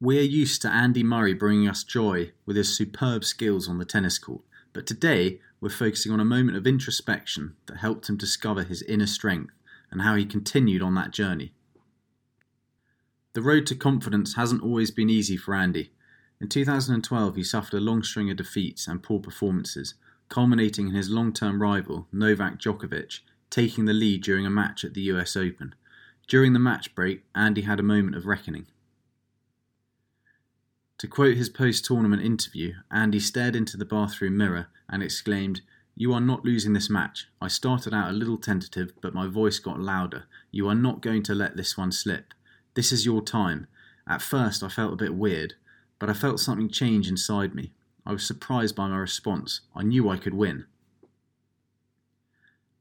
We're used to Andy Murray bringing us joy with his superb skills on the tennis court, but today we're focusing on a moment of introspection that helped him discover his inner strength and how he continued on that journey. The road to confidence hasn't always been easy for Andy. In 2012, he suffered a long string of defeats and poor performances, culminating in his long term rival, Novak Djokovic, taking the lead during a match at the US Open. During the match break, Andy had a moment of reckoning. To quote his post tournament interview, Andy stared into the bathroom mirror and exclaimed, You are not losing this match. I started out a little tentative, but my voice got louder. You are not going to let this one slip. This is your time. At first, I felt a bit weird, but I felt something change inside me. I was surprised by my response. I knew I could win.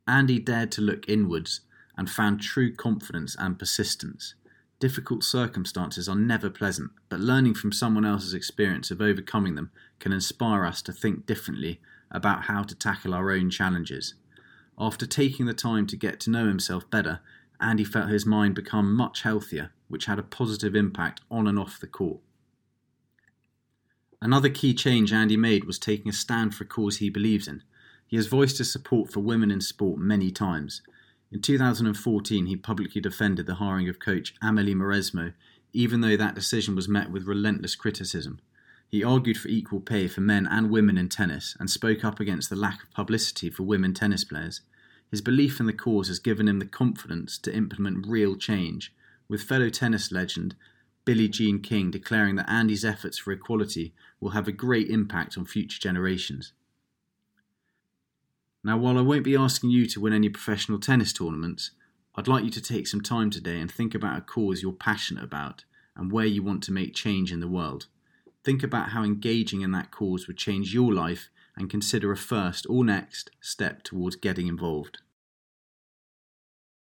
Andy dared to look inwards and found true confidence and persistence. Difficult circumstances are never pleasant, but learning from someone else's experience of overcoming them can inspire us to think differently about how to tackle our own challenges. After taking the time to get to know himself better, Andy felt his mind become much healthier, which had a positive impact on and off the court. Another key change Andy made was taking a stand for a cause he believes in. He has voiced his support for women in sport many times. In 2014, he publicly defended the hiring of coach Amelie Mauresmo, even though that decision was met with relentless criticism. He argued for equal pay for men and women in tennis and spoke up against the lack of publicity for women tennis players. His belief in the cause has given him the confidence to implement real change, with fellow tennis legend Billie Jean King declaring that Andy's efforts for equality will have a great impact on future generations. Now, while I won't be asking you to win any professional tennis tournaments, I'd like you to take some time today and think about a cause you're passionate about and where you want to make change in the world. Think about how engaging in that cause would change your life and consider a first or next step towards getting involved.